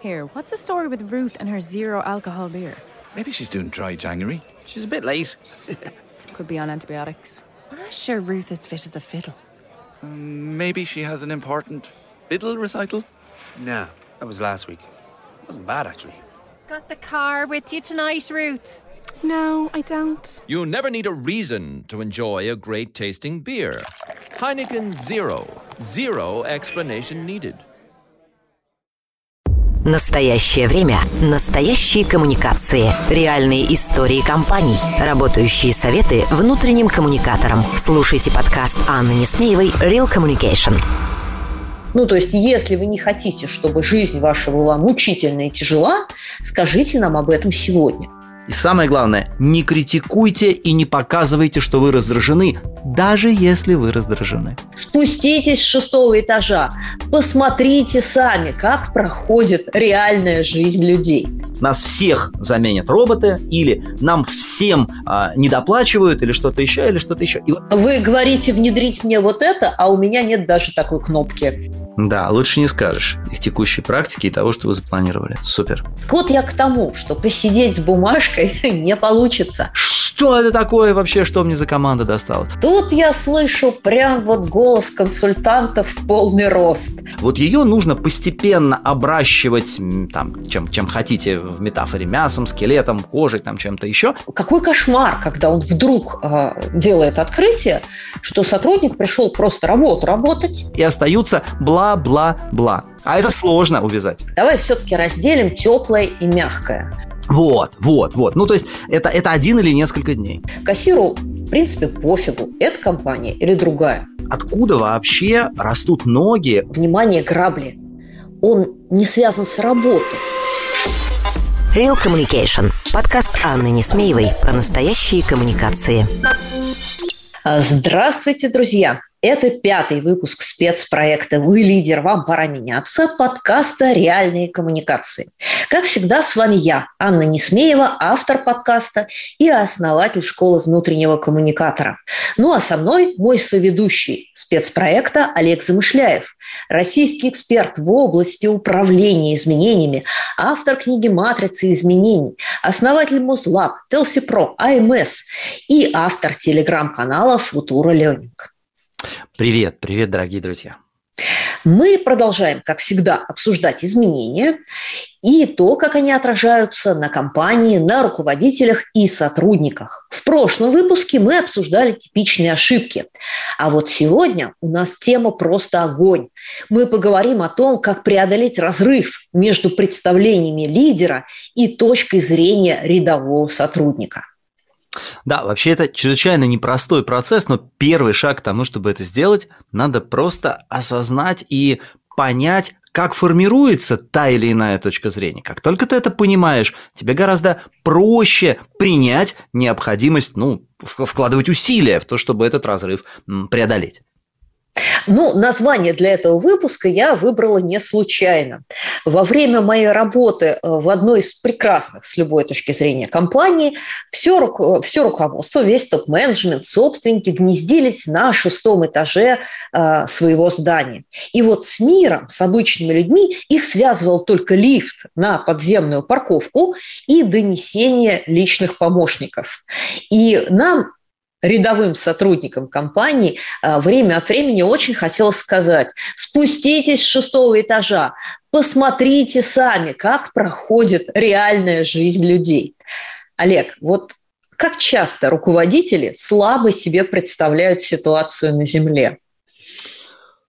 Here, what's the story with Ruth and her zero alcohol beer? Maybe she's doing dry January. She's a bit late. Could be on antibiotics. I'm sure Ruth is fit as a fiddle. Um, maybe she has an important fiddle recital. Nah, that was last week. It Wasn't bad, actually. Got the car with you tonight, Ruth? No, I don't. You never need a reason to enjoy a great tasting beer. Heineken Zero. Zero explanation needed. Настоящее время. Настоящие коммуникации. Реальные истории компаний. Работающие советы внутренним коммуникаторам. Слушайте подкаст Анны Несмеевой «Real Communication». Ну, то есть, если вы не хотите, чтобы жизнь ваша была мучительная и тяжела, скажите нам об этом сегодня. И самое главное, не критикуйте и не показывайте, что вы раздражены, даже если вы раздражены. Спуститесь с шестого этажа, посмотрите сами, как проходит реальная жизнь людей. Нас всех заменят роботы, или нам всем а, недоплачивают, или что-то еще, или что-то еще. И Вы говорите внедрить мне вот это, а у меня нет даже такой кнопки. Да, лучше не скажешь. И в текущей практике, и того, что вы запланировали. Супер. Вот я к тому, что посидеть с бумажкой не получится. Что это такое вообще, что мне за команда досталась? Тут я слышу прям вот голос консультантов в полный рост. Вот ее нужно постепенно обращивать, там, чем, чем хотите в метафоре, мясом, скелетом, кожей, там, чем-то еще. Какой кошмар, когда он вдруг э, делает открытие, что сотрудник пришел просто работу работать. И остаются бла-бла-бла. А это сложно увязать. Давай все-таки разделим теплое и мягкое. Вот, вот, вот. Ну, то есть это, это один или несколько дней. Кассиру, в принципе, пофигу, эта компания или другая. Откуда вообще растут ноги? Внимание, грабли. Он не связан с работой. Real Communication. Подкаст Анны Несмеевой про настоящие коммуникации. Здравствуйте, друзья! Это пятый выпуск спецпроекта «Вы лидер, вам пора меняться» подкаста «Реальные коммуникации». Как всегда, с вами я, Анна Несмеева, автор подкаста и основатель школы внутреннего коммуникатора. Ну а со мной мой соведущий спецпроекта Олег Замышляев, российский эксперт в области управления изменениями, автор книги «Матрица изменений», основатель Музлаб, Телси Про, АМС и автор телеграм-канала «Футура Ленинг». Привет, привет, дорогие друзья. Мы продолжаем, как всегда, обсуждать изменения и то, как они отражаются на компании, на руководителях и сотрудниках. В прошлом выпуске мы обсуждали типичные ошибки. А вот сегодня у нас тема просто огонь. Мы поговорим о том, как преодолеть разрыв между представлениями лидера и точкой зрения рядового сотрудника. Да, вообще это чрезвычайно непростой процесс, но первый шаг к тому, чтобы это сделать, надо просто осознать и понять, как формируется та или иная точка зрения. Как только ты это понимаешь, тебе гораздо проще принять необходимость, ну, вкладывать усилия в то, чтобы этот разрыв преодолеть. Ну, название для этого выпуска я выбрала не случайно. Во время моей работы э, в одной из прекрасных с любой точки зрения компаний все, руко- все руководство, весь топ-менеджмент, собственники гнездились на шестом этаже э, своего здания. И вот с миром, с обычными людьми их связывал только лифт на подземную парковку и донесение личных помощников. И нам рядовым сотрудникам компании а, время от времени очень хотелось сказать, спуститесь с шестого этажа, посмотрите сами, как проходит реальная жизнь людей. Олег, вот как часто руководители слабо себе представляют ситуацию на Земле?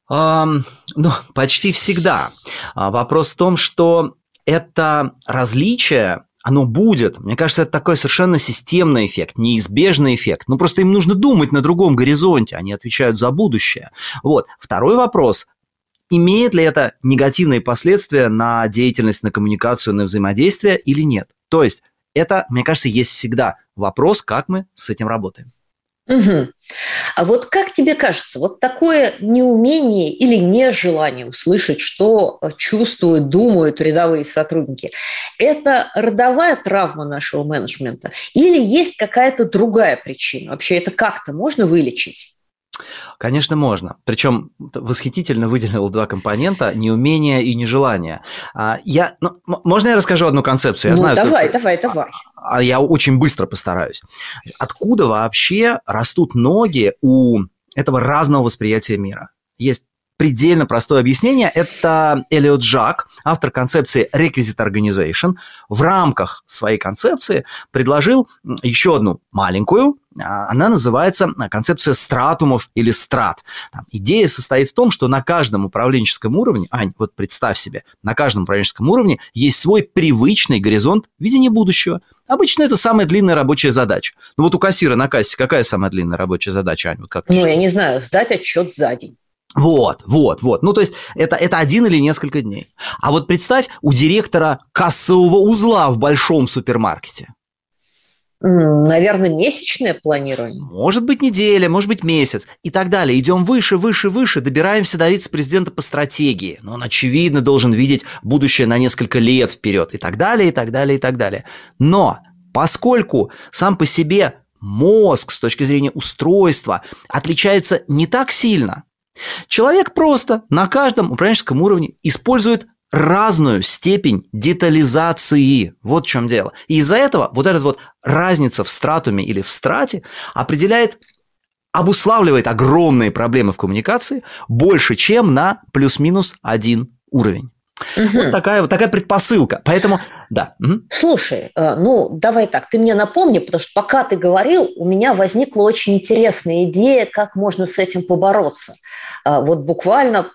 Ам, ну, почти всегда. А, Вопрос в том, что это различие, оно будет. Мне кажется, это такой совершенно системный эффект, неизбежный эффект. Ну, просто им нужно думать на другом горизонте, они отвечают за будущее. Вот. Второй вопрос. Имеет ли это негативные последствия на деятельность, на коммуникацию, на взаимодействие или нет? То есть это, мне кажется, есть всегда вопрос, как мы с этим работаем. Мгм. А вот как тебе кажется, вот такое неумение или нежелание услышать, что чувствуют, думают рядовые сотрудники, это родовая травма нашего менеджмента или есть какая-то другая причина? Вообще это как-то можно вылечить? Конечно, можно. Причем восхитительно выделил два компонента – неумение и нежелание. А, я, ну, можно я расскажу одну концепцию? Я ну, знаю, давай, только... давай, давай. А я очень быстро постараюсь. Откуда вообще растут ноги у этого разного восприятия мира? Есть предельно простое объяснение. Это Элиот Жак, автор концепции Requisite Organization, в рамках своей концепции предложил еще одну маленькую, а, она называется концепция стратумов или страт. Там, идея состоит в том, что на каждом управленческом уровне, Ань, вот представь себе, на каждом управленческом уровне есть свой привычный горизонт видения будущего. Обычно это самая длинная рабочая задача. Ну вот у кассира на кассе какая самая длинная рабочая задача, Ань? Вот как ну, я не знаю, сдать отчет за день. Вот, вот, вот. Ну, то есть это, это один или несколько дней. А вот представь, у директора кассового узла в большом супермаркете. Наверное, месячное планирование. Может быть, неделя, может быть, месяц. И так далее. Идем выше, выше, выше, добираемся до вице-президента по стратегии. Но он, очевидно, должен видеть будущее на несколько лет вперед. И так далее, и так далее, и так далее. Но поскольку сам по себе мозг с точки зрения устройства отличается не так сильно – Человек просто на каждом управленческом уровне использует разную степень детализации. Вот в чем дело. И из-за этого вот эта вот разница в стратуме или в страте определяет обуславливает огромные проблемы в коммуникации больше, чем на плюс-минус один уровень. Угу. Вот такая вот такая предпосылка. Поэтому, да. Угу. Слушай, э, ну давай так, ты мне напомни, потому что пока ты говорил, у меня возникла очень интересная идея, как можно с этим побороться. А, вот буквально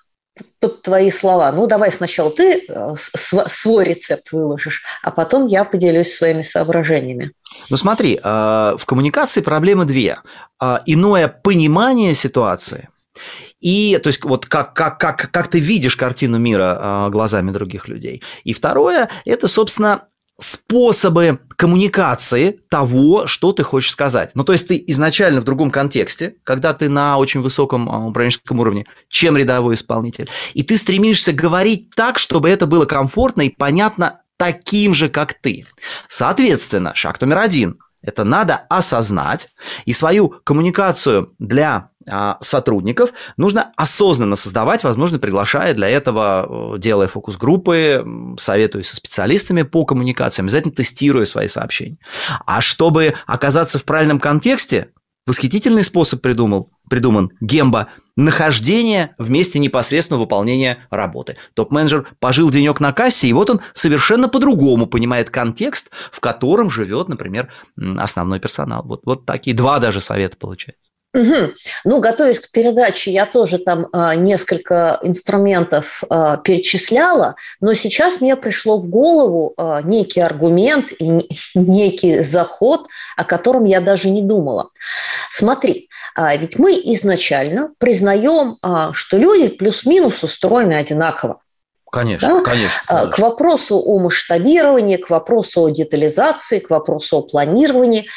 под твои слова. Ну, давай сначала ты э, свой рецепт выложишь, а потом я поделюсь своими соображениями. Ну, смотри, э, в коммуникации проблемы две. Э, иное понимание ситуации и, то есть, вот как, как, как, как ты видишь картину мира глазами других людей. И второе, это, собственно, способы коммуникации того, что ты хочешь сказать. Ну, то есть ты изначально в другом контексте, когда ты на очень высоком а, управленческом уровне, чем рядовой исполнитель, и ты стремишься говорить так, чтобы это было комфортно и понятно таким же, как ты. Соответственно, шаг номер один – это надо осознать и свою коммуникацию для а, сотрудников нужно осознанно создавать, возможно, приглашая для этого, э, делая фокус-группы, советуясь со специалистами по коммуникациям, обязательно тестируя свои сообщения. А чтобы оказаться в правильном контексте, восхитительный способ придумал, придуман Гемба – нахождение в месте непосредственного выполнения работы. Топ-менеджер пожил денек на кассе, и вот он совершенно по-другому понимает контекст, в котором живет, например, основной персонал. Вот, вот такие два даже совета получается. Угу. Ну, готовясь к передаче, я тоже там а, несколько инструментов а, перечисляла, но сейчас мне пришло в голову а, некий аргумент и некий заход, о котором я даже не думала. Смотри, а, ведь мы изначально признаем, а, что люди плюс-минус устроены одинаково. Конечно, да? конечно, конечно. К вопросу о масштабировании, к вопросу о детализации, к вопросу о планировании –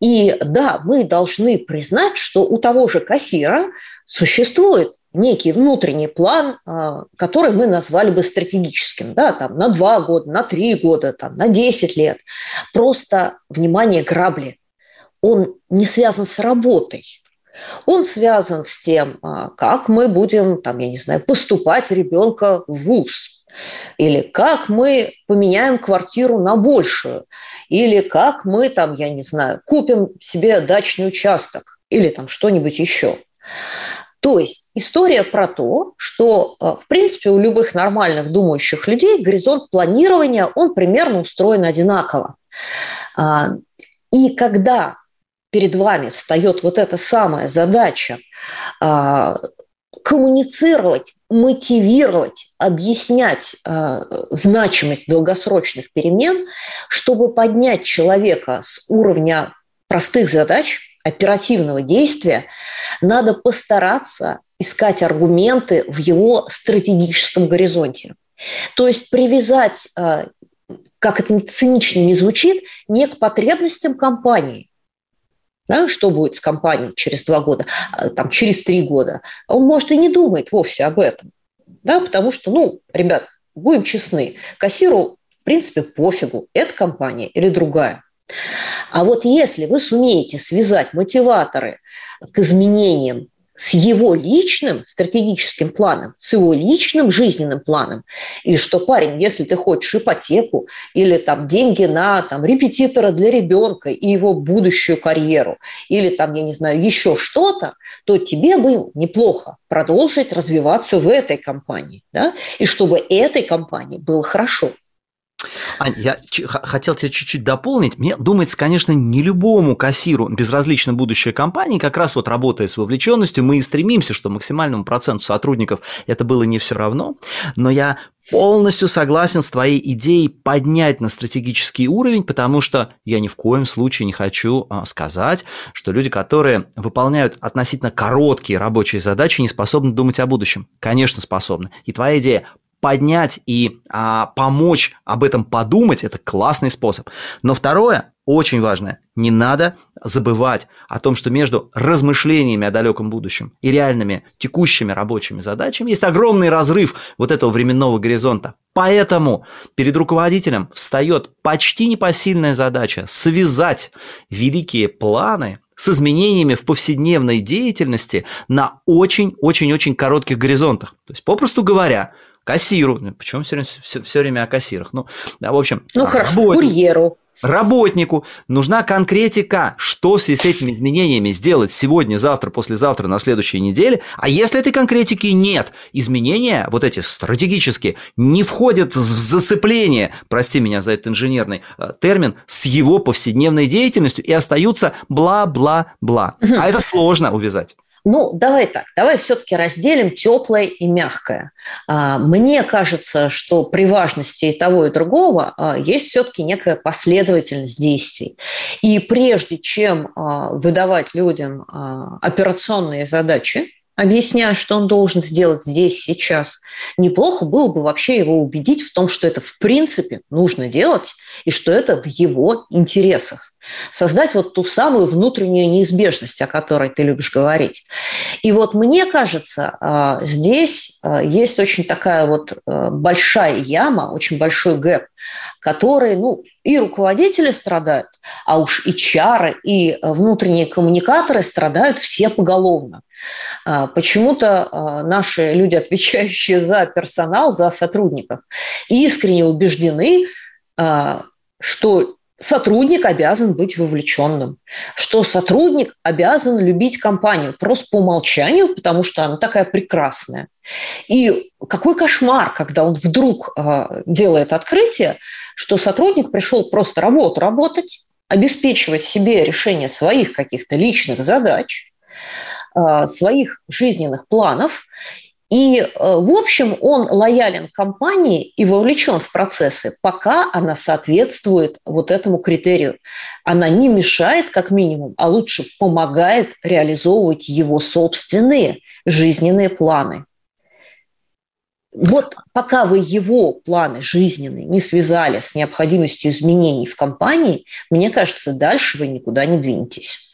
и да, мы должны признать, что у того же кассира существует некий внутренний план, а, который мы назвали бы стратегическим, да, там, на два года, на три года, там, на 10 лет. Просто, внимание, грабли. Он не связан с работой. Он связан с тем, а, как мы будем, там, я не знаю, поступать ребенка в ВУЗ, или как мы поменяем квартиру на большую, или как мы там, я не знаю, купим себе дачный участок, или там что-нибудь еще. То есть история про то, что, э, в принципе, у любых нормальных думающих людей горизонт планирования, он примерно устроен одинаково. А, и когда перед вами встает вот эта самая задача а, коммуницировать мотивировать, объяснять э, значимость долгосрочных перемен, чтобы поднять человека с уровня простых задач, оперативного действия, надо постараться искать аргументы в его стратегическом горизонте. То есть привязать, э, как это цинично не звучит, не к потребностям компании, да, что будет с компанией через два года, а, там, через три года, он, может, и не думает вовсе об этом. Да, потому что, ну, ребят, будем честны, кассиру, в принципе, пофигу, это компания или другая. А вот если вы сумеете связать мотиваторы к изменениям с его личным стратегическим планом, с его личным жизненным планом. И что, парень, если ты хочешь ипотеку или там деньги на там, репетитора для ребенка и его будущую карьеру, или там, я не знаю, еще что-то, то тебе бы неплохо продолжить развиваться в этой компании, да, и чтобы этой компании было хорошо. Ань, я хотел тебя чуть-чуть дополнить. Мне думается, конечно, не любому кассиру безразлично будущее компании, как раз вот работая с вовлеченностью, мы и стремимся, что максимальному проценту сотрудников это было не все равно. Но я полностью согласен с твоей идеей поднять на стратегический уровень, потому что я ни в коем случае не хочу а, сказать, что люди, которые выполняют относительно короткие рабочие задачи, не способны думать о будущем. Конечно, способны. И твоя идея поднять и а, помочь об этом подумать, это классный способ. Но второе, очень важное, не надо забывать о том, что между размышлениями о далеком будущем и реальными текущими рабочими задачами есть огромный разрыв вот этого временного горизонта. Поэтому перед руководителем встает почти непосильная задача связать великие планы с изменениями в повседневной деятельности на очень-очень-очень коротких горизонтах. То есть, попросту говоря, кассиру. Почему все время, все, все время о кассирах? Ну, да, в общем, ну хорошо, курьеру. Работнику нужна конкретика, что в связи с этими изменениями сделать сегодня, завтра, послезавтра, на следующей неделе. А если этой конкретики нет, изменения, вот эти стратегические, не входят в зацепление, прости меня за этот инженерный э, термин, с его повседневной деятельностью и остаются бла-бла-бла. А это сложно увязать. Ну, давай так, давай все-таки разделим теплое и мягкое. А, мне кажется, что при важности того, и другого а, есть все-таки некая последовательность действий. И прежде чем а, выдавать людям операционные задачи, объясняя, что он должен сделать здесь, сейчас, неплохо было бы вообще его убедить в том, что это в принципе нужно делать и что это в его интересах создать вот ту самую внутреннюю неизбежность, о которой ты любишь говорить. И вот мне кажется, а, здесь а, есть очень такая вот а, большая яма, очень большой гэп, который, ну, и руководители страдают, а уж и чары, и внутренние коммуникаторы страдают все поголовно. Почему-то наши люди, отвечающие за персонал, за сотрудников, искренне убеждены, что сотрудник обязан быть вовлеченным, что сотрудник обязан любить компанию просто по умолчанию, потому что она такая прекрасная. И какой кошмар, когда он вдруг э, делает открытие, что сотрудник пришел просто работу работать, обеспечивать себе решение своих каких-то личных задач, э, своих жизненных планов, и, э, в общем, он лоялен компании и вовлечен в процессы, пока она соответствует вот этому критерию. Она не мешает, как минимум, а лучше помогает реализовывать его собственные жизненные планы. Вот пока вы его планы жизненные не связали с необходимостью изменений в компании, мне кажется, дальше вы никуда не двинетесь.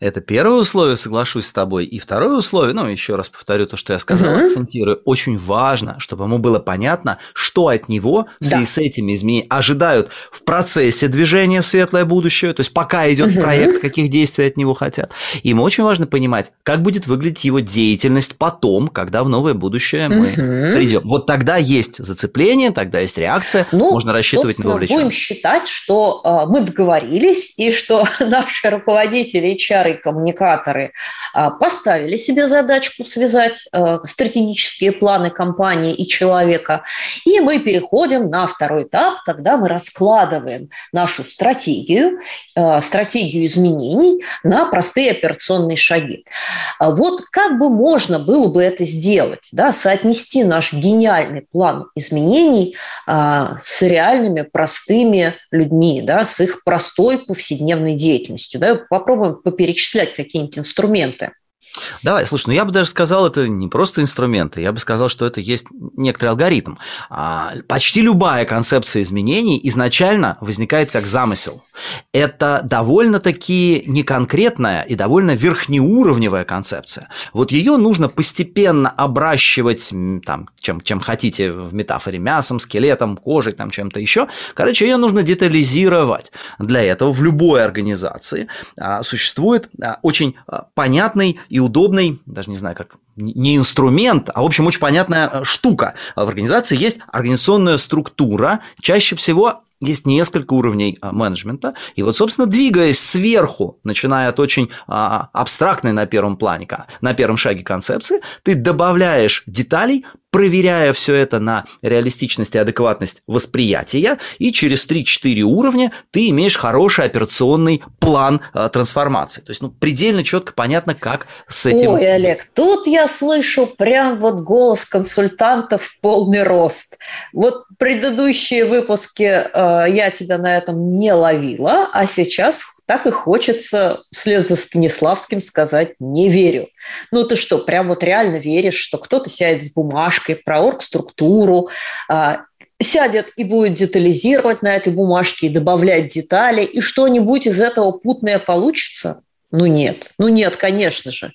Это первое условие, соглашусь с тобой. И второе условие, ну, еще раз повторю то, что я сказал, угу. акцентирую, очень важно, чтобы ему было понятно, что от него в связи да. с этими изменениями ожидают в процессе движения в светлое будущее, то есть пока идет угу. проект, каких действий от него хотят. Ему очень важно понимать, как будет выглядеть его деятельность потом, когда в новое будущее мы угу. придем. Вот тогда есть зацепление, тогда есть реакция, ну, можно рассчитывать на вовлеченность. Будем считать, что э, мы договорились и что наши руководители HR и коммуникаторы а, поставили себе задачку связать а, стратегические планы компании и человека. И мы переходим на второй этап, когда мы раскладываем нашу стратегию, а, стратегию изменений на простые операционные шаги. Вот как бы можно было бы это сделать, да, соотнести наш гениальный план изменений с реальными простыми людьми, да, с их простой повседневной деятельностью. Да, попробуем поперечислять какие-нибудь инструменты. Давай, слушай, ну я бы даже сказал, это не просто инструменты, я бы сказал, что это есть некоторый алгоритм. А, почти любая концепция изменений изначально возникает как замысел. Это довольно-таки неконкретная и довольно верхнеуровневая концепция. Вот ее нужно постепенно обращивать, там, чем, чем хотите в метафоре, мясом, скелетом, кожей, там, чем-то еще. Короче, ее нужно детализировать. Для этого в любой организации а, существует а, очень понятный и удобный, даже не знаю как, не инструмент, а, в общем, очень понятная штука. В организации есть организационная структура, чаще всего есть несколько уровней а, менеджмента, и вот, собственно, двигаясь сверху, начиная от очень а, абстрактной на первом плане, на первом шаге концепции, ты добавляешь деталей, проверяя все это на реалистичность и адекватность восприятия, и через 3-4 уровня ты имеешь хороший операционный план э, трансформации. То есть, ну, предельно четко понятно, как с этим... Ой, Олег, тут я слышу прям вот голос консультантов в полный рост. Вот предыдущие выпуски э, я тебя на этом не ловила, а сейчас так и хочется вслед за Станиславским сказать «не верю». Ну ты что, прям вот реально веришь, что кто-то сядет с бумажкой про оргструктуру, а, сядет и будет детализировать на этой бумажке и добавлять детали, и что-нибудь из этого путное получится? Ну нет, ну нет, конечно же.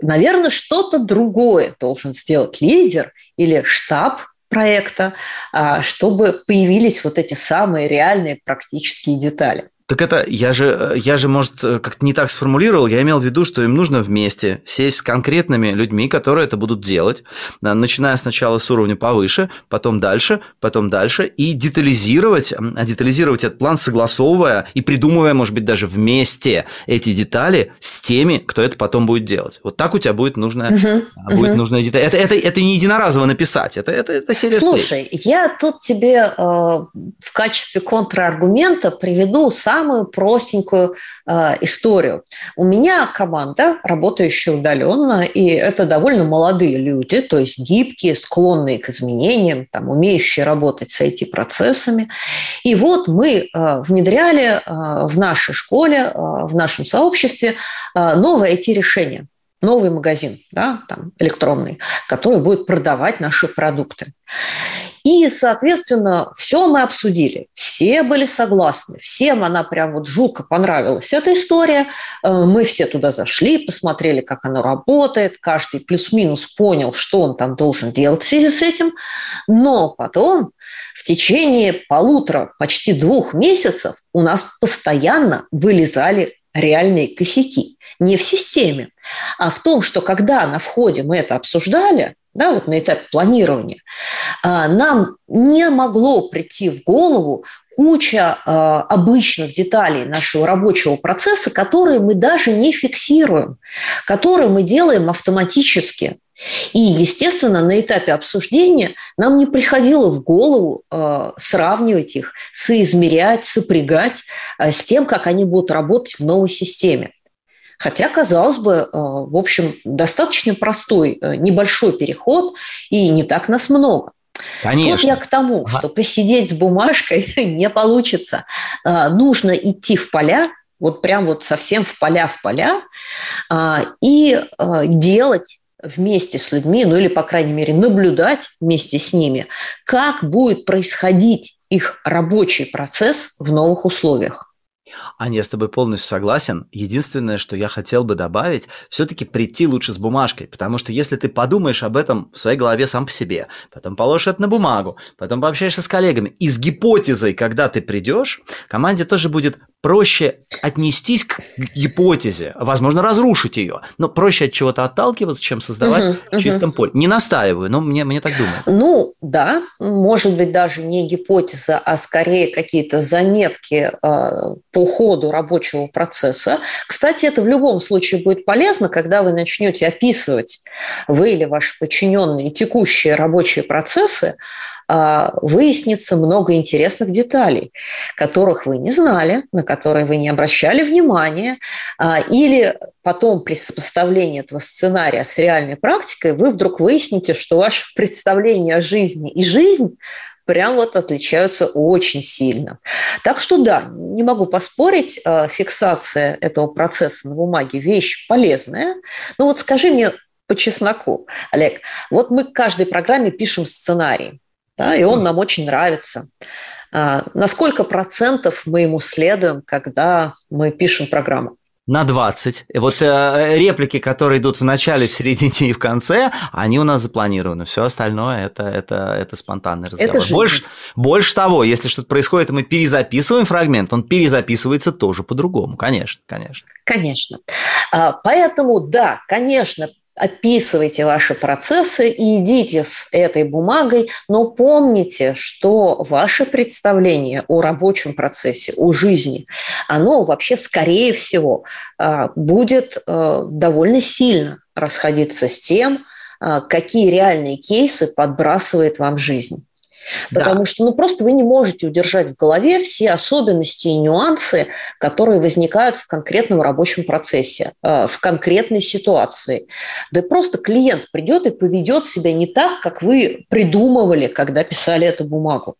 Наверное, что-то другое должен сделать лидер или штаб проекта, а, чтобы появились вот эти самые реальные практические детали. Так это, я же, я же, может, как-то не так сформулировал, я имел в виду, что им нужно вместе сесть с конкретными людьми, которые это будут делать, начиная сначала с уровня повыше, потом дальше, потом дальше, и детализировать, а детализировать этот план, согласовывая и придумывая, может быть, даже вместе эти детали с теми, кто это потом будет делать. Вот так у тебя будет нужная, угу, будет угу. нужная деталь. Это, это, это не единоразово написать, это, это, это серия Слушай, встреч. я тут тебе э, в качестве контраргумента приведу сам самую простенькую э, историю. У меня команда, работающая удаленно, и это довольно молодые люди, то есть гибкие, склонные к изменениям, там, умеющие работать с IT-процессами. И вот мы э, внедряли э, в нашей школе, э, в нашем сообществе э, новое IT-решение новый магазин, да, там, электронный, который будет продавать наши продукты. И, соответственно, все мы обсудили, все были согласны, всем она прям вот жутко понравилась, эта история. Э, мы все туда зашли, посмотрели, как оно работает, каждый плюс-минус понял, что он там должен делать в связи с этим. Но потом в течение полутора, почти двух месяцев у нас постоянно вылезали реальные косяки. Не в системе, а в том, что когда на входе мы это обсуждали, да, вот на этапе планирования, а, нам не могло прийти в голову куча а, обычных деталей нашего рабочего процесса, которые мы даже не фиксируем, которые мы делаем автоматически. И, естественно, на этапе обсуждения нам не приходило в голову э, сравнивать их, соизмерять, сопрягать с тем, как они будут работать в новой системе. Хотя, казалось бы, э, в общем, достаточно простой, э, небольшой переход, и не так нас много. Конечно. Вот я к тому, что посидеть с бумажкой не получится. Э, нужно идти в поля, вот прям вот совсем в поля в поля, и делать вместе с людьми, ну или, по крайней мере, наблюдать вместе с ними, как будет происходить их рабочий процесс в новых условиях. Аня, я с тобой полностью согласен. Единственное, что я хотел бы добавить, все-таки прийти лучше с бумажкой, потому что если ты подумаешь об этом в своей голове сам по себе, потом положишь это на бумагу, потом пообщаешься с коллегами, и с гипотезой, когда ты придешь, команде тоже будет проще отнестись к гипотезе, возможно, разрушить ее, но проще от чего-то отталкиваться, чем создавать угу, в чистом угу. поле. Не настаиваю, но мне, мне так думается. Ну, да, может быть, даже не гипотеза, а скорее какие-то заметки э, по ходу рабочего процесса. Кстати, это в любом случае будет полезно, когда вы начнете описывать, вы или ваши подчиненные, текущие рабочие процессы, выяснится много интересных деталей, которых вы не знали, на которые вы не обращали внимания, а, или потом при сопоставлении этого сценария с реальной практикой вы вдруг выясните, что ваше представление о жизни и жизнь прям вот отличаются очень сильно. Так что да, не могу поспорить, а, фиксация этого процесса на бумаге – вещь полезная. Но вот скажи мне по чесноку, Олег, вот мы к каждой программе пишем сценарий да, и он нам очень нравится. А, на сколько процентов мы ему следуем, когда мы пишем программу? на 20. Вот э, реплики, которые идут в начале, в середине и в конце, они у нас запланированы. Все остальное это, это, это спонтанный разговор. Это больше, больше того, если что-то происходит, мы перезаписываем фрагмент, он перезаписывается тоже по-другому. Конечно, конечно. Конечно. А, поэтому, да, конечно, описывайте ваши процессы и идите с этой бумагой, но помните, что ваше представление о рабочем процессе, о жизни, оно вообще, скорее всего, а, будет э, довольно сильно расходиться с тем, а, какие реальные кейсы подбрасывает вам жизнь. Потому да. что ну, просто вы не можете удержать в голове все особенности и нюансы, которые возникают в конкретном рабочем процессе, э, в конкретной ситуации. Да просто клиент придет и поведет себя не так, как вы придумывали, когда писали эту бумагу.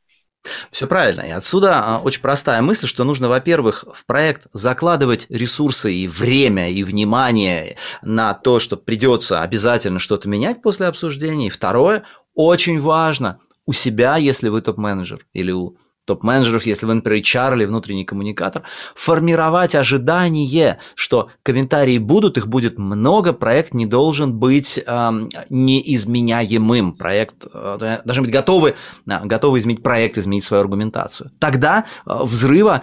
Все правильно. И отсюда а, очень простая мысль, что нужно, во-первых, в проект закладывать ресурсы и время, и внимание на то, что придется обязательно что-то менять после обсуждения. И второе, очень важно у себя, если вы топ-менеджер, или у топ-менеджеров, если вы, например, HR или внутренний коммуникатор, формировать ожидание, что комментарии будут, их будет много, проект не должен быть э, неизменяемым. Проект э, должны быть готовы, э, готовы изменить проект, изменить свою аргументацию. Тогда э, взрыва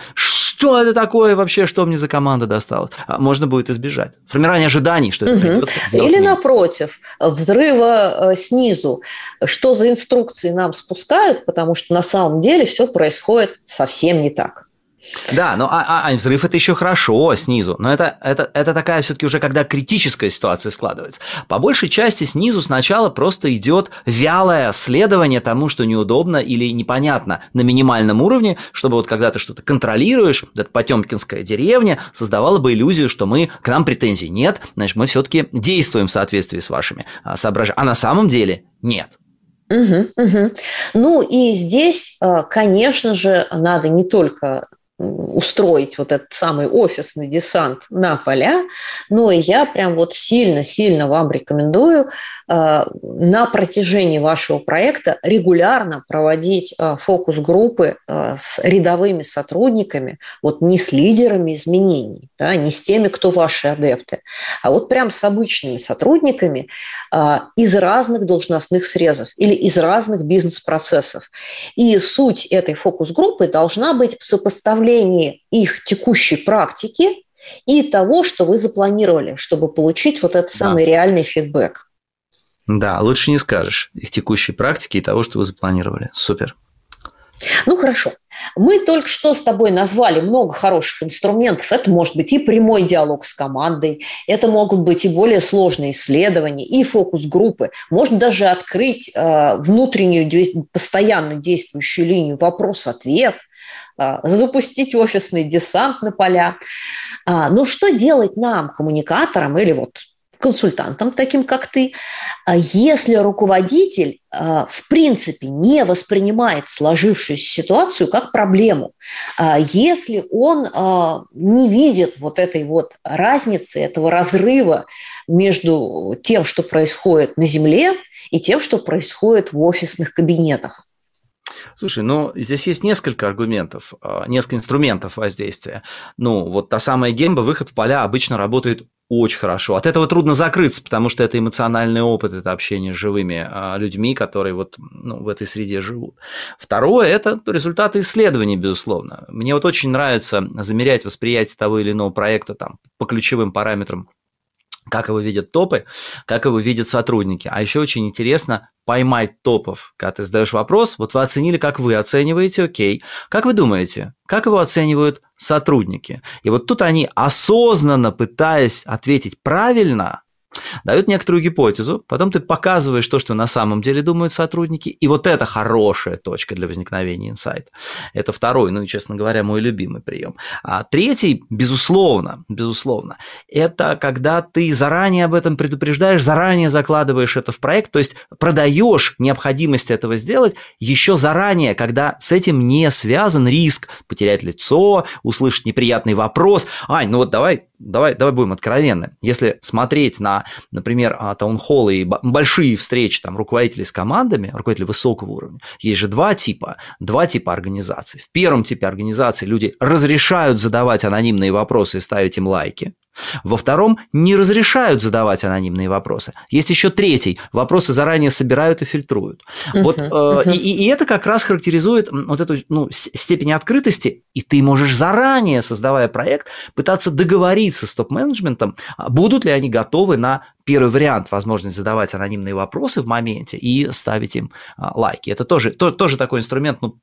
что это такое вообще, что мне за команда досталась, а можно будет избежать. Формирование ожиданий, что это угу. придется. Или напротив, взрыва э, снизу. Что за инструкции нам спускают, потому что на самом деле все происходит совсем не так. Да, но а, а, а взрыв это еще хорошо снизу, но это, это, это такая все-таки уже когда критическая ситуация складывается. По большей части снизу сначала просто идет вялое следование тому, что неудобно или непонятно на минимальном уровне, чтобы вот когда ты что-то контролируешь, эта потемкинская деревня создавала бы иллюзию, что мы, к нам претензий нет, значит, мы все-таки действуем в соответствии с вашими а, соображениями. А на самом деле нет. Угу, угу. Ну и здесь, а, конечно же, надо не только устроить вот этот самый офисный десант на поля, но я прям вот сильно-сильно вам рекомендую э, на протяжении вашего проекта регулярно проводить э, фокус-группы э, с рядовыми сотрудниками, вот не с лидерами изменений, да, не с теми, кто ваши адепты, а вот прям с обычными сотрудниками из разных должностных срезов или из разных бизнес-процессов. И суть этой фокус-группы должна быть в сопоставлении сопоставлении их текущей практики и того, что вы запланировали, чтобы получить вот этот самый да. реальный фидбэк. Да, лучше не скажешь. Их текущей практики и того, что вы запланировали. Супер. Ну хорошо. Мы только что с тобой назвали много хороших инструментов. Это может быть и прямой диалог с командой, это могут быть и более сложные исследования, и фокус-группы. Можно даже открыть э, внутреннюю постоянно действующую линию вопрос-ответ – запустить офисный десант на поля. А, но что делать нам, коммуникаторам или вот консультантам, таким как ты, а, если руководитель в принципе не воспринимает сложившуюся ситуацию как проблему, если он не видит вот этой вот разницы, этого разрыва между тем, что происходит на земле, и тем, что происходит в офисных кабинетах. Слушай, ну здесь есть несколько аргументов, а, несколько инструментов воздействия. Ну, вот та самая гемба, выход в поля обычно работает очень хорошо. От этого трудно закрыться, потому что это эмоциональный опыт, это общение с живыми а, людьми, которые вот ну, в этой среде живут. Второе – это результаты исследований, безусловно. Мне вот очень нравится замерять восприятие того или иного проекта там, по ключевым параметрам как его видят топы, как его видят сотрудники. А еще очень интересно поймать топов. Когда ты задаешь вопрос, вот вы оценили, как вы оцениваете, окей. Как вы думаете, как его оценивают сотрудники? И вот тут они, осознанно пытаясь ответить правильно, дают некоторую гипотезу, потом ты показываешь то, что на самом деле думают сотрудники, и вот это хорошая точка для возникновения инсайта. Это второй, ну и, честно говоря, мой любимый прием. А третий, безусловно, безусловно, это когда ты заранее об этом предупреждаешь, заранее закладываешь это в проект, то есть продаешь необходимость этого сделать еще заранее, когда с этим не связан риск потерять лицо, услышать неприятный вопрос. Ань, ну вот давай, давай, давай будем откровенны. Если смотреть на например, а, таунхоллы и большие встречи там, руководителей с командами, руководителей высокого уровня, есть же два типа, два типа организаций. В первом типе организации люди разрешают задавать анонимные вопросы и ставить им лайки, Во втором не разрешают задавать анонимные вопросы. Есть еще третий. Вопросы заранее собирают и фильтруют. Uh-huh, вот, uh-huh. И, и это как раз характеризует вот эту ну, степень открытости. И ты можешь заранее, создавая проект, пытаться договориться с топ-менеджментом, а будут ли они готовы на первый вариант, возможность задавать анонимные вопросы в моменте и ставить им а, лайки. Это тоже, то, тоже такой инструмент, ну,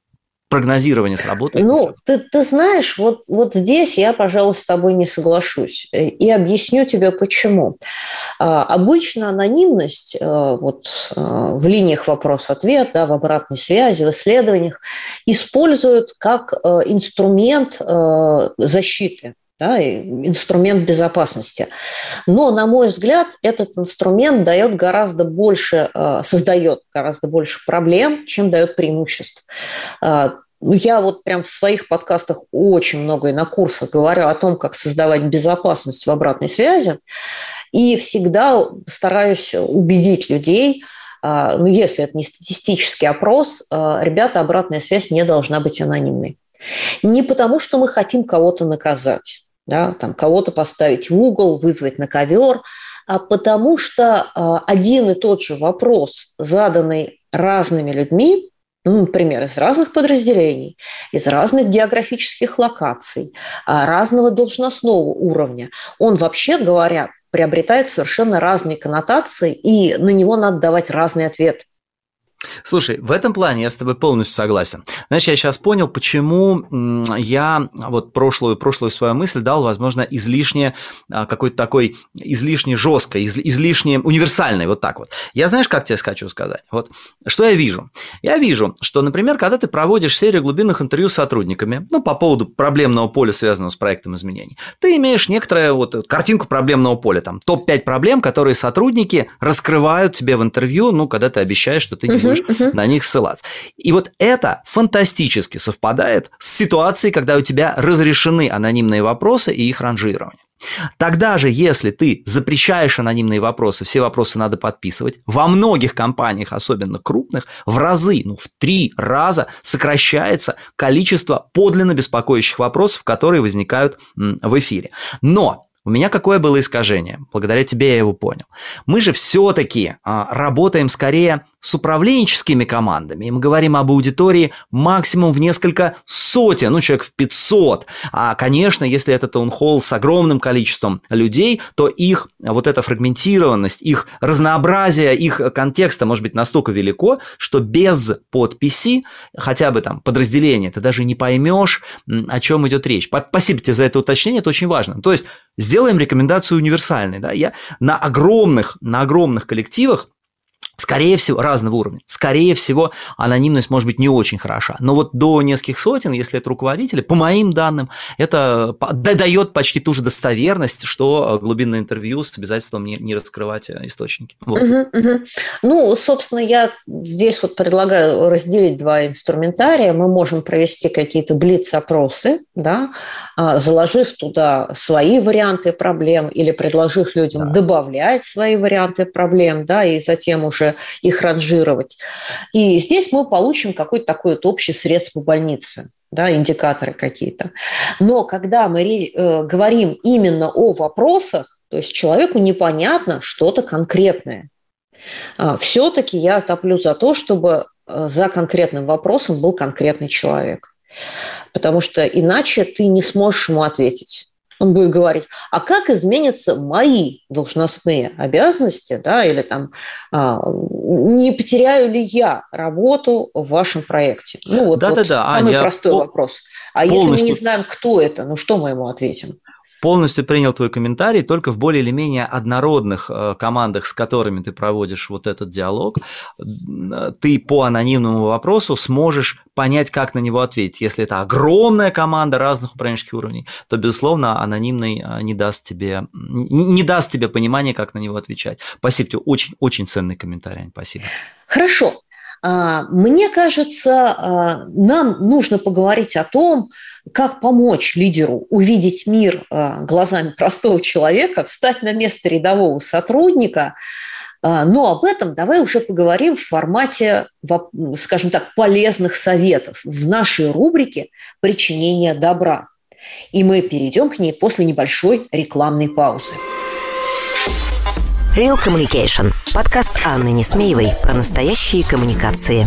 прогнозирование сработает? Ну, ты, ты знаешь, вот, вот здесь я, пожалуй, с тобой не соглашусь. Э, и объясню тебе почему. А, обычно анонимность а, вот, а, в линиях вопрос-ответ, да, в обратной связи, в исследованиях используют как инструмент защиты да, инструмент безопасности. Но, на мой взгляд, этот инструмент дает гораздо больше, э, создает гораздо больше проблем, чем дает преимуществ. Э, я вот прям в своих подкастах очень много и на курсах говорю о том, как создавать безопасность в обратной связи, и всегда стараюсь убедить людей, э, ну, если это не статистический опрос, ребята, обратная связь не должна быть анонимной. Не потому, что мы хотим кого-то наказать да, там кого-то поставить в угол, вызвать на ковер, а потому что а, один и тот же вопрос, заданный разными людьми, ну, например, из разных подразделений, из разных географических локаций, а, разного должностного уровня, он вообще говоря приобретает совершенно разные коннотации, и на него надо давать разный ответ – Слушай, в этом плане я с тобой полностью согласен. Знаешь, я сейчас понял, почему я вот прошлую, прошлую свою мысль дал, возможно, излишне а, какой-то такой излишне жесткой, из, излишне универсальной, вот так вот. Я знаешь, как тебе хочу сказать? Вот что я вижу? Я вижу, что, например, когда ты проводишь серию глубинных интервью с сотрудниками, ну, по поводу проблемного поля, связанного с проектом изменений, ты имеешь некоторую вот картинку проблемного поля, там, топ-5 проблем, которые сотрудники раскрывают тебе в интервью, ну, когда ты обещаешь, что ты не будешь uh-huh. на них ссылаться. И вот это фантастически совпадает с ситуацией, когда у тебя разрешены анонимные вопросы и их ранжирование. Тогда же, если ты запрещаешь анонимные вопросы, все вопросы надо подписывать, во многих компаниях, особенно крупных, в разы, ну в три раза сокращается количество подлинно беспокоящих вопросов, которые возникают в эфире. Но у меня какое было искажение? Благодаря тебе я его понял. Мы же все-таки а, работаем скорее с управленческими командами. И мы говорим об аудитории максимум в несколько сотен, ну, человек в 500. А, конечно, если это таунхолл с огромным количеством людей, то их вот эта фрагментированность, их разнообразие, их контекста может быть настолько велико, что без подписи, хотя бы там подразделения, ты даже не поймешь, о чем идет речь. Спасибо тебе за это уточнение, это очень важно. То есть сделаем рекомендацию универсальной. Да? Я на огромных, на огромных коллективах Скорее всего, разного уровня. Скорее всего, анонимность может быть не очень хороша. Но вот до нескольких сотен, если это руководители, по моим данным, это дает почти ту же достоверность, что глубинное интервью с обязательством не, не раскрывать э, источники. Вот. Угу, угу. Ну, собственно, я здесь вот предлагаю разделить два инструментария. Мы можем провести какие-то блиц-опросы, да, а, заложив туда свои варианты проблем или предложив людям да. добавлять свои варианты проблем, да, и затем уже уже их ранжировать. И здесь мы получим какой-то такой вот общий средство больницы да, индикаторы какие-то. Но когда мы э, говорим именно о вопросах, то есть человеку непонятно что-то конкретное, а, все-таки я топлю за то, чтобы э, за конкретным вопросом был конкретный человек. Потому что иначе ты не сможешь ему ответить он будет говорить, а как изменятся мои должностные обязанности, да, или там, а, не потеряю ли я работу в вашем проекте? Ну, вот, да, вот да, да. самый Аня, простой по- вопрос. А полностью... если мы не знаем, кто это, ну что мы ему ответим? Полностью принял твой комментарий, только в более или менее однородных э, командах, с которыми ты проводишь вот этот диалог, ты по анонимному вопросу сможешь понять, как на него ответить. Если это огромная команда разных управленческих уровней, то, безусловно, анонимный э, не даст тебе, не даст тебе понимания, как на него отвечать. Спасибо тебе, очень, очень ценный комментарий, спасибо. Хорошо. А, мне кажется, а, нам нужно поговорить о том, как помочь лидеру увидеть мир а, глазами простого человека, встать на место рядового сотрудника. Но об этом давай уже поговорим в формате, скажем так, полезных советов в нашей рубрике «Причинение добра». И мы перейдем к ней после небольшой рекламной паузы. Real Communication. Подкаст Анны Несмеевой про настоящие коммуникации.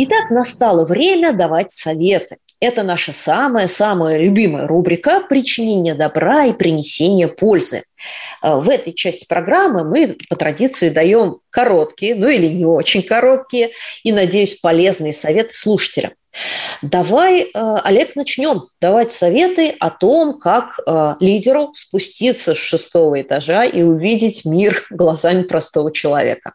Итак, настало время давать советы. Это наша самая-самая любимая рубрика «Причинение добра и принесение пользы». Э, в этой части программы мы по традиции даем короткие, ну или не очень короткие, и, надеюсь, полезные советы слушателям. Давай, э, Олег, начнем давать советы о том, как э, лидеру спуститься с шестого этажа и увидеть мир глазами простого человека.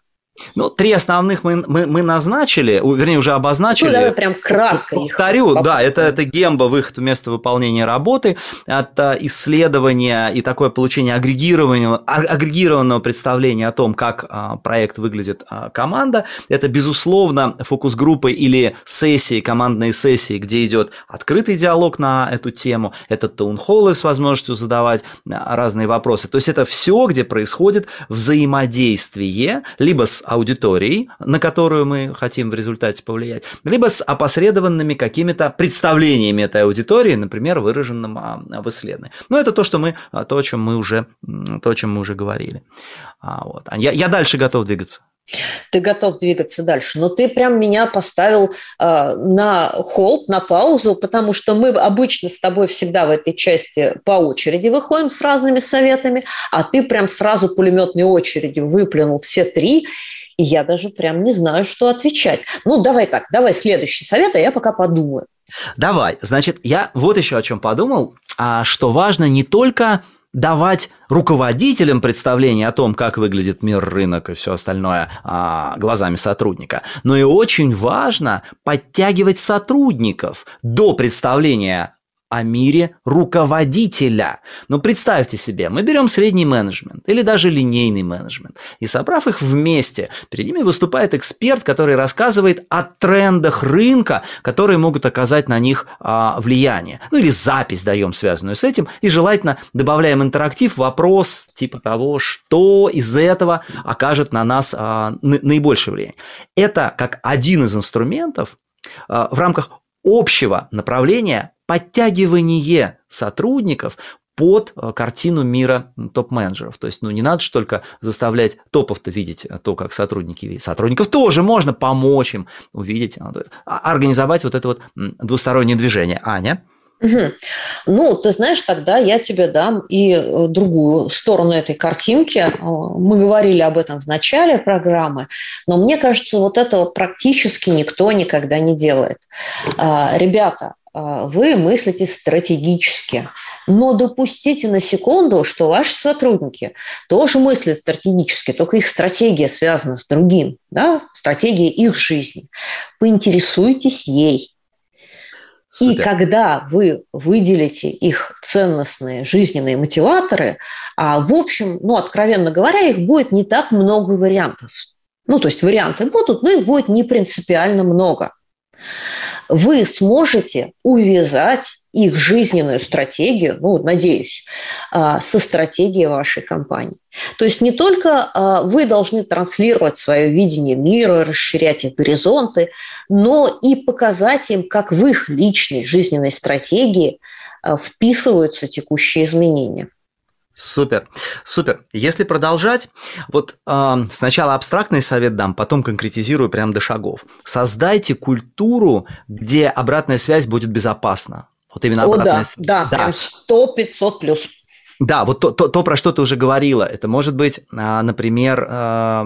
Ну, три основных мы, мы, мы назначили, вернее, уже обозначили. Ну, давай прям кратко Повторю, их да, это, это гемба, выход вместо выполнения работы, это исследование и такое получение агрегированного, а, агрегированного представления о том, как а, проект выглядит а, команда. Это, безусловно, фокус-группы или сессии, командные сессии, где идет открытый диалог на эту тему. Это таунхоллы с возможностью задавать разные вопросы. То есть это все, где происходит взаимодействие либо с аудиторией, на которую мы хотим в результате повлиять, либо с опосредованными какими-то представлениями этой аудитории, например, выраженным а, в исследовании. Но это то, что мы, а, то, о чем мы уже, то, о чем мы уже говорили. А, вот. Я, я дальше готов двигаться. Ты готов двигаться дальше, но ты прям меня поставил э, на холд, на паузу, потому что мы обычно с тобой всегда в этой части по очереди выходим с разными советами, а ты прям сразу пулеметной очередью выплюнул все три, и я даже прям не знаю, что отвечать. Ну, давай так, давай следующий совет, а я пока подумаю. Давай, значит, я вот еще о чем подумал, а что важно не только давать руководителям представление о том, как выглядит мир, рынок и все остальное а, глазами сотрудника. Но и очень важно подтягивать сотрудников до представления о мире руководителя. Но представьте себе, мы берем средний менеджмент или даже линейный менеджмент, и собрав их вместе, перед ними выступает эксперт, который рассказывает о трендах рынка, которые могут оказать на них а, влияние. Ну или запись даем, связанную с этим, и желательно добавляем интерактив, вопрос типа того, что из этого окажет на нас а, наибольшее влияние. Это как один из инструментов а, в рамках общего направления подтягивание сотрудников под э, картину мира топ-менеджеров. То есть, ну, не надо же только заставлять топов-то видеть э, то, как сотрудники видят. Сотрудников тоже можно помочь им увидеть, а, организовать вот это вот двустороннее движение. Аня? Угу. Ну, ты знаешь, тогда я тебе дам и э, другую сторону этой картинки. Мы говорили об этом в начале программы, но мне кажется, вот этого практически никто никогда не делает. А, ребята, а, вы мыслите стратегически. Но допустите на секунду, что ваши сотрудники тоже мыслят стратегически, только их стратегия связана с другим, да? стратегия их жизни. Поинтересуйтесь ей. Супер. И когда вы выделите их ценностные жизненные мотиваторы, а, в общем, ну, откровенно говоря, их будет не так много вариантов. Ну, то есть варианты будут, но их будет не принципиально много вы сможете увязать их жизненную стратегию, ну, надеюсь, а, со стратегией вашей компании. То есть не только а, вы должны транслировать свое видение мира, расширять их горизонты, но и показать им, как в их личной жизненной стратегии а, вписываются текущие изменения. Супер, супер. Если продолжать, вот э, сначала абстрактный совет дам, потом конкретизирую прямо до шагов. Создайте культуру, где обратная связь будет безопасна. Вот именно О, обратная да, связь. Да, да, прям 100-500 плюс. Да, вот то, то, то, про что ты уже говорила, это может быть, а, например, а,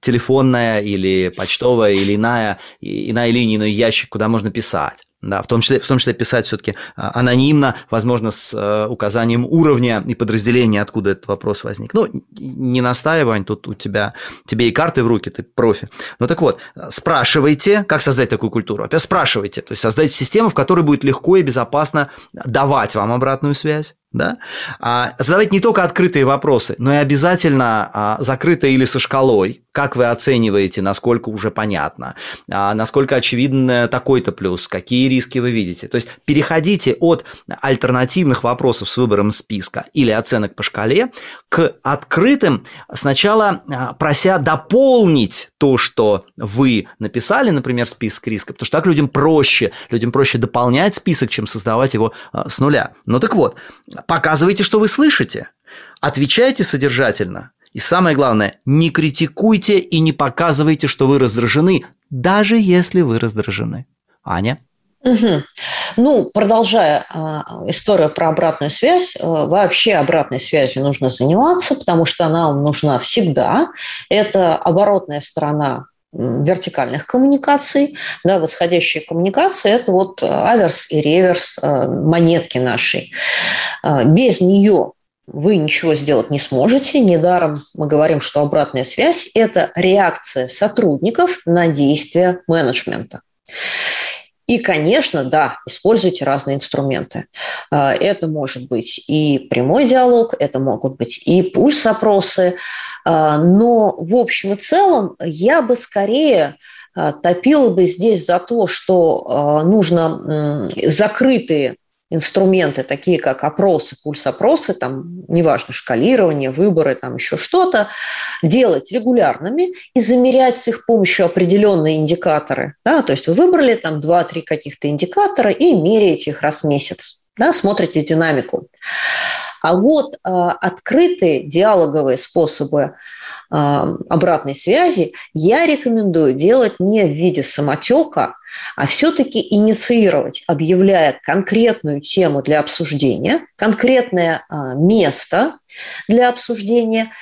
телефонная или почтовая или иная, иная линия, иной ящик, куда можно писать да, в том числе, в том числе писать все-таки а, анонимно, возможно, с э, указанием уровня и подразделения, откуда этот вопрос возник. Ну, не настаивай, тут у тебя, тебе и карты в руки, ты профи. Ну так вот, спрашивайте, как создать такую культуру. Опять спрашивайте, то есть создайте систему, в которой будет легко и безопасно давать вам обратную связь, да? А, задавать не только открытые вопросы, но и обязательно а, закрытые или со шкалой, как вы оцениваете, насколько уже понятно, а, насколько очевиден такой-то плюс, какие риски вы видите. То есть переходите от альтернативных вопросов с выбором списка или оценок по шкале к открытым, сначала а, прося дополнить то, что вы написали, например, список рисков, потому что так людям проще, людям проще дополнять список, чем создавать его а, с нуля. Ну так вот, Показывайте, что вы слышите. Отвечайте содержательно. И самое главное, не критикуйте и не показывайте, что вы раздражены, даже если вы раздражены. Аня? Угу. Ну, продолжая э, историю про обратную связь, э, вообще обратной связью нужно заниматься, потому что она вам нужна всегда. Это оборотная сторона вертикальных коммуникаций, да, восходящие коммуникации – это вот э, аверс и реверс э, монетки нашей. Э, без нее вы ничего сделать не сможете. Недаром мы говорим, что обратная связь – это реакция сотрудников на действия менеджмента. И, конечно, да, используйте разные инструменты. Это может быть и прямой диалог, это могут быть и пульс-опросы, а, но в общем и целом я бы скорее а, топила бы здесь за то, что а, нужно закрытые инструменты, такие как опросы, пульс-опросы, там, неважно, шкалирование, выборы, там еще что-то, делать регулярными и замерять с их помощью определенные индикаторы. Да? То есть вы выбрали там 2-3 каких-то индикатора и меряете их раз в месяц, да? смотрите динамику. А вот э, открытые диалоговые способы э, обратной связи я рекомендую делать не в виде самотека, а все-таки инициировать, объявляя конкретную тему для обсуждения, конкретное э, место для обсуждения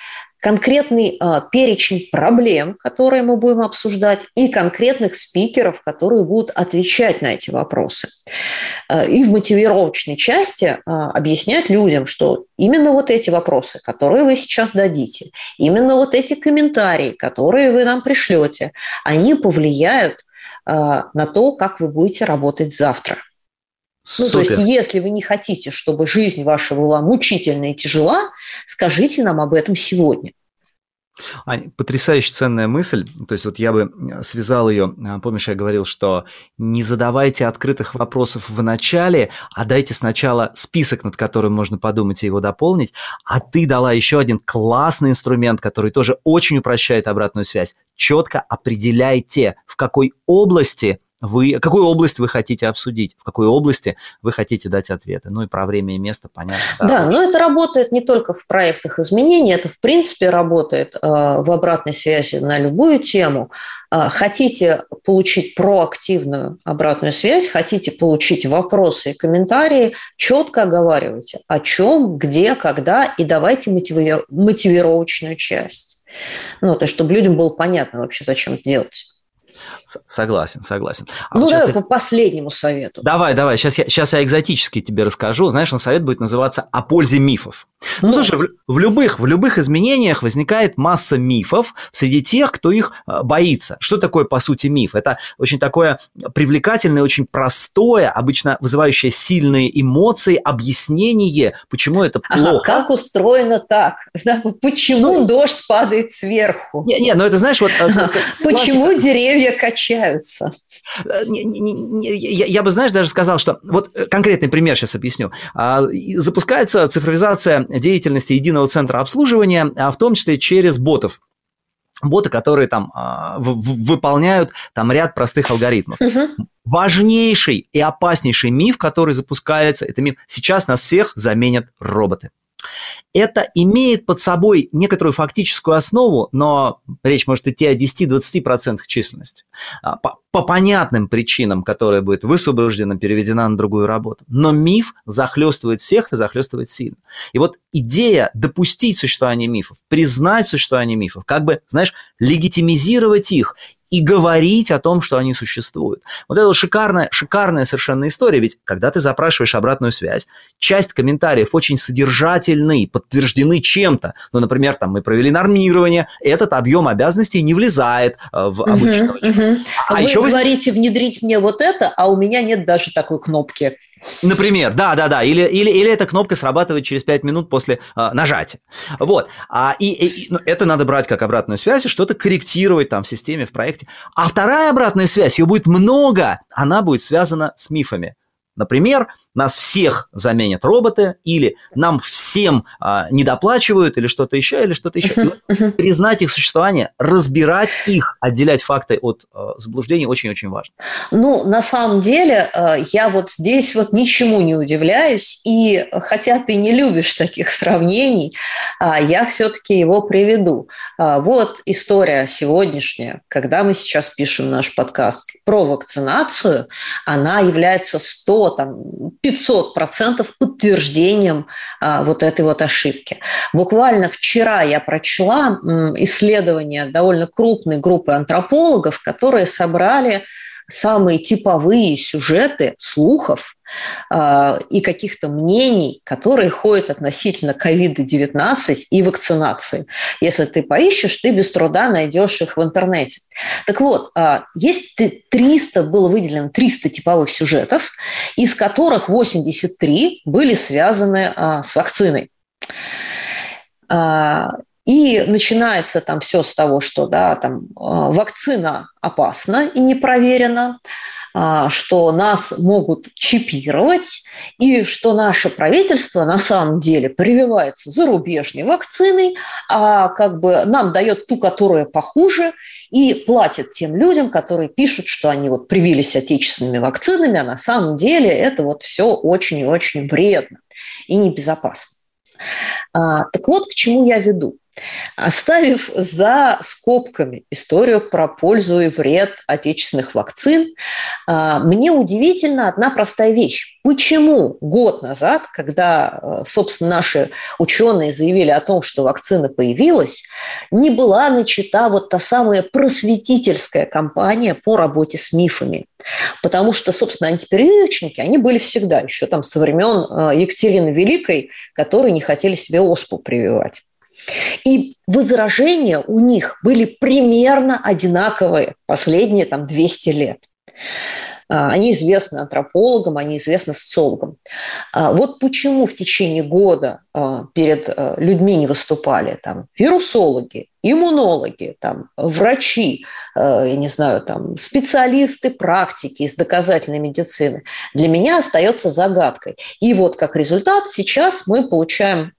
конкретный э, перечень проблем, которые мы будем обсуждать, и конкретных спикеров, которые будут отвечать на эти вопросы. Э, и в мотивировочной части э, объяснять людям, что именно вот эти вопросы, которые вы сейчас дадите, именно вот эти комментарии, которые вы нам пришлете, они повлияют на то, как вы будете работать завтра. Ну, то есть, если вы не хотите, чтобы жизнь ваша была мучительная и тяжела, скажите нам об этом сегодня. Ань, потрясающе ценная мысль. То есть вот я бы связал ее, а, помнишь, я говорил, что не задавайте открытых вопросов в начале, а дайте сначала список, над которым можно подумать и его дополнить, а ты дала еще один классный инструмент, который тоже очень упрощает обратную связь. Четко определяйте, в какой области вы, какую область вы хотите обсудить, в какой области вы хотите дать ответы. Ну и про время и место, понятно. Да, да но это работает не только в проектах изменений, это в принципе работает э, в обратной связи на любую тему. Э, хотите получить проактивную обратную связь, хотите получить вопросы и комментарии, четко оговаривайте, о чем, где, когда, и давайте мотивировочную часть. Ну, то есть, чтобы людям было понятно вообще, зачем это делать. Согласен, согласен. А ну, вот давай я... по последнему совету. Давай, давай, сейчас я, сейчас я экзотически тебе расскажу. Знаешь, на совет будет называться «О пользе мифов». Ну, ну слушай, в, в, любых, в любых изменениях возникает масса мифов среди тех, кто их э, боится. Что такое, по сути, миф? Это очень такое привлекательное, очень простое, обычно вызывающее сильные эмоции, объяснение, почему это плохо. Ага, как устроено так? Почему ну, дождь падает сверху? Не, не, ну это знаешь, вот... Э, почему деревья качаются. Э, я, я бы, знаешь, даже сказал, что вот э, конкретный пример сейчас объясню. А, запускается цифровизация деятельности единого центра обслуживания, а в том числе через ботов боты, которые там э, выполняют там ряд простых алгоритмов. Угу. Важнейший и опаснейший миф, который запускается, это миф. Сейчас нас всех заменят роботы. Это имеет под собой некоторую фактическую основу, но речь может идти о 10-20% численности. А, по, по понятным причинам, которая будет высвобождена, переведена на другую работу. Но миф захлестывает всех и захлестывает сильно. И вот идея допустить существование мифов, признать существование мифов, как бы, знаешь, легитимизировать их и говорить о том, что они существуют. Вот это шикарная, шикарная совершенно история, ведь когда ты запрашиваешь обратную связь, часть комментариев очень содержательны, подтверждены чем-то. Ну, например, там мы провели нормирование, этот объем обязанностей не влезает э, в обычного uh-huh, uh-huh. А, а вы еще говорите внедрить мне вот это, а у меня нет даже такой кнопки. Например, да, да, да, или, или, или эта кнопка срабатывает через 5 минут после э, нажатия. Вот. А, и, и ну, это надо брать как обратную связь и что-то корректировать там в системе, в проекте. А вторая обратная связь, ее будет много, она будет связана с мифами. Например, нас всех заменят роботы, или нам всем а, недоплачивают, или что-то еще, или что-то еще. Uh-huh, uh-huh. Признать их существование, разбирать их, отделять факты от а, заблуждений очень-очень важно. Ну, на самом деле, а, я вот здесь вот ничему не удивляюсь, и хотя ты не любишь таких сравнений, а, я все-таки его приведу. Вот история сегодняшняя, когда мы сейчас пишем наш подкаст про вакцинацию, она является 100 там, 500 процентов подтверждением а, вот этой вот ошибки. Буквально вчера я прочла исследование довольно крупной группы антропологов, которые собрали самые типовые сюжеты слухов э, и каких-то мнений, которые ходят относительно COVID-19 и вакцинации. Если ты поищешь, ты без труда найдешь их в интернете. Так вот, э, есть 300, было выделено 300 типовых сюжетов, из которых 83 были связаны э, с вакциной. И начинается там все с того, что да, там, а, вакцина опасна и не проверена, а, что нас могут чипировать, и что наше правительство на самом деле прививается зарубежной вакциной, а как бы нам дает ту, которая похуже, и платит тем людям, которые пишут, что они вот привились отечественными вакцинами, а на самом деле это вот все очень и очень вредно и небезопасно. А, так вот, к чему я веду. Оставив за скобками историю про пользу и вред отечественных вакцин, а, мне удивительна одна простая вещь. Почему год назад, когда, а, собственно, наши ученые заявили о том, что вакцина появилась, не была начата вот та самая просветительская кампания по работе с мифами? Потому что, собственно, антиперевивочники, они были всегда, еще там со времен а, Екатерины Великой, которые не хотели себе оспу прививать. И возражения у них были примерно одинаковые последние там 200 лет. А, они известны антропологам, они известны социологам. А, вот почему в течение года а, перед людьми не выступали там вирусологи, иммунологи, там, врачи, я не знаю, там, специалисты практики из доказательной медицины, для меня остается загадкой. И вот как результат сейчас мы получаем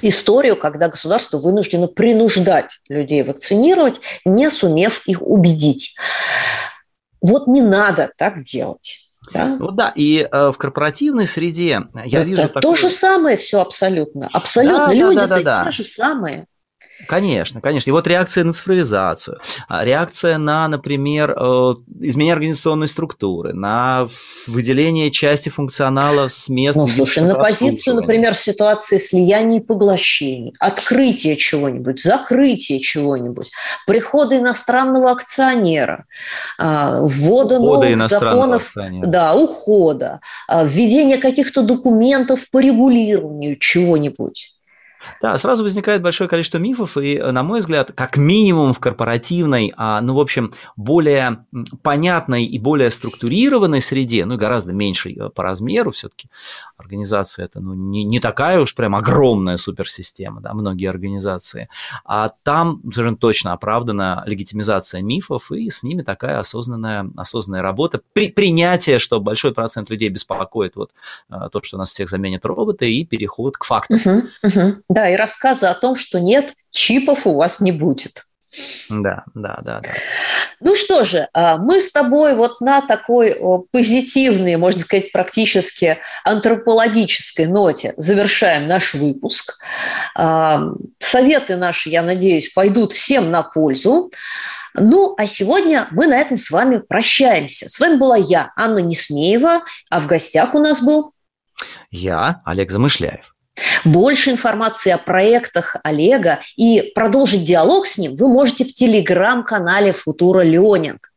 историю, когда государство вынуждено принуждать людей вакцинировать, не сумев их убедить. Вот не надо так делать. Да? Ну да, и э, в корпоративной среде я Это вижу то такое... же самое все абсолютно. Абсолютно да, люди да, да, да, да. те же самые. Конечно, конечно. И вот реакция на цифровизацию, а, реакция на, например, э, изменение организационной структуры, на выделение части функционала с места. Ну, слушай, на позицию, например, в ситуации слияния и поглощений, открытие чего-нибудь, закрытие чего-нибудь, прихода иностранного акционера, а, ввода ухода новых законов, акционера. да, ухода, а, введение каких-то документов по регулированию чего-нибудь. Да, сразу возникает большое количество мифов, и, на мой взгляд, как минимум в корпоративной, а, ну, в общем, более понятной и более структурированной среде, ну, гораздо меньшей э, по размеру все-таки, организация это ну, не, не такая уж прям огромная суперсистема, да, многие организации, а там совершенно точно оправдана легитимизация мифов, и с ними такая осознанная, осознанная работа, при, принятие, что большой процент людей беспокоит вот э, то, что нас всех заменят роботы, и переход к фактам. Угу, угу. Да, и рассказы о том, что нет, чипов у вас не будет. Да, да, да, да. Ну что же, а, мы с тобой вот на такой позитивной, можно сказать, практически антропологической ноте завершаем наш выпуск. А, советы наши, я надеюсь, пойдут всем на пользу. Ну, а сегодня мы на этом с вами прощаемся. С вами была я, Анна Несмеева, а в гостях у нас был... Я, Олег Замышляев. Больше информации о проектах Олега и продолжить диалог с ним вы можете в телеграм-канале «Футура Ленинг».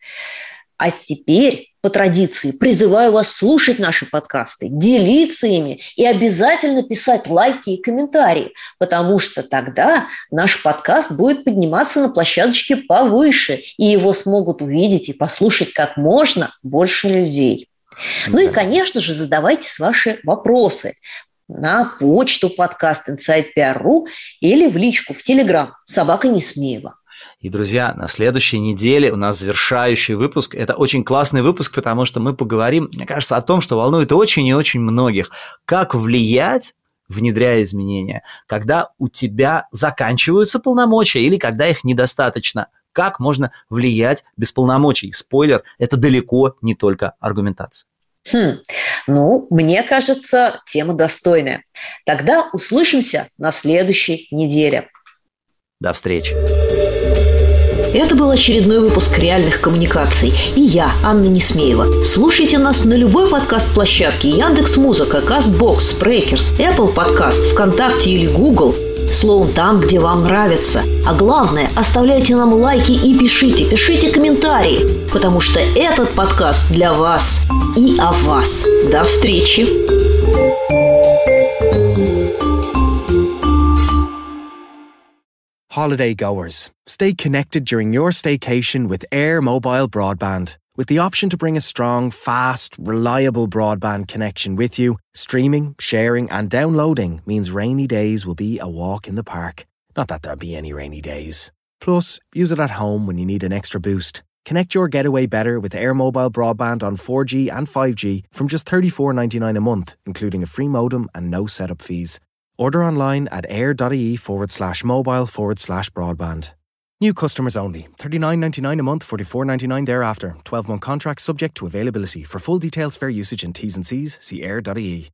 А теперь, по традиции, призываю вас слушать наши подкасты, делиться ими и обязательно писать лайки и комментарии, потому что тогда наш подкаст будет подниматься на площадочке повыше, и его смогут увидеть и послушать как можно больше людей. Ну и, конечно же, задавайте ваши вопросы на почту подкаст Inside.PR.ru или в личку в Телеграм «Собака Несмеева». И, друзья, на следующей неделе у нас завершающий выпуск. Это очень классный выпуск, потому что мы поговорим, мне кажется, о том, что волнует очень и очень многих. Как влиять внедряя изменения, когда у тебя заканчиваются полномочия или когда их недостаточно. Как можно влиять без полномочий? Спойлер, это далеко не только аргументация. Хм, ну, мне кажется, тема достойная. Тогда услышимся на следующей неделе. До встречи. Это был очередной выпуск «Реальных коммуникаций». И я, Анна Несмеева. Слушайте нас на любой подкаст-площадке Яндекс Музыка, Castbox, Breaker, Apple Podcasts, ВКонтакте или Google. Словом, там, где вам нравится. А главное, оставляйте нам лайки и пишите, пишите комментарии, потому что этот подкаст для вас и о вас. До встречи! Holiday goers, stay connected during your staycation with Air Mobile Broadband. With the option to bring a strong, fast, reliable broadband connection with you, streaming, sharing, and downloading means rainy days will be a walk in the park. Not that there'll be any rainy days. Plus, use it at home when you need an extra boost. Connect your getaway better with Air Mobile broadband on 4G and 5G from just $34.99 a month, including a free modem and no setup fees. Order online at air.ie forward slash mobile forward slash broadband. New customers only. $39.99 a month, $44.99 thereafter. 12 month contract subject to availability. For full details, fair usage and T's and C's, see air.ie.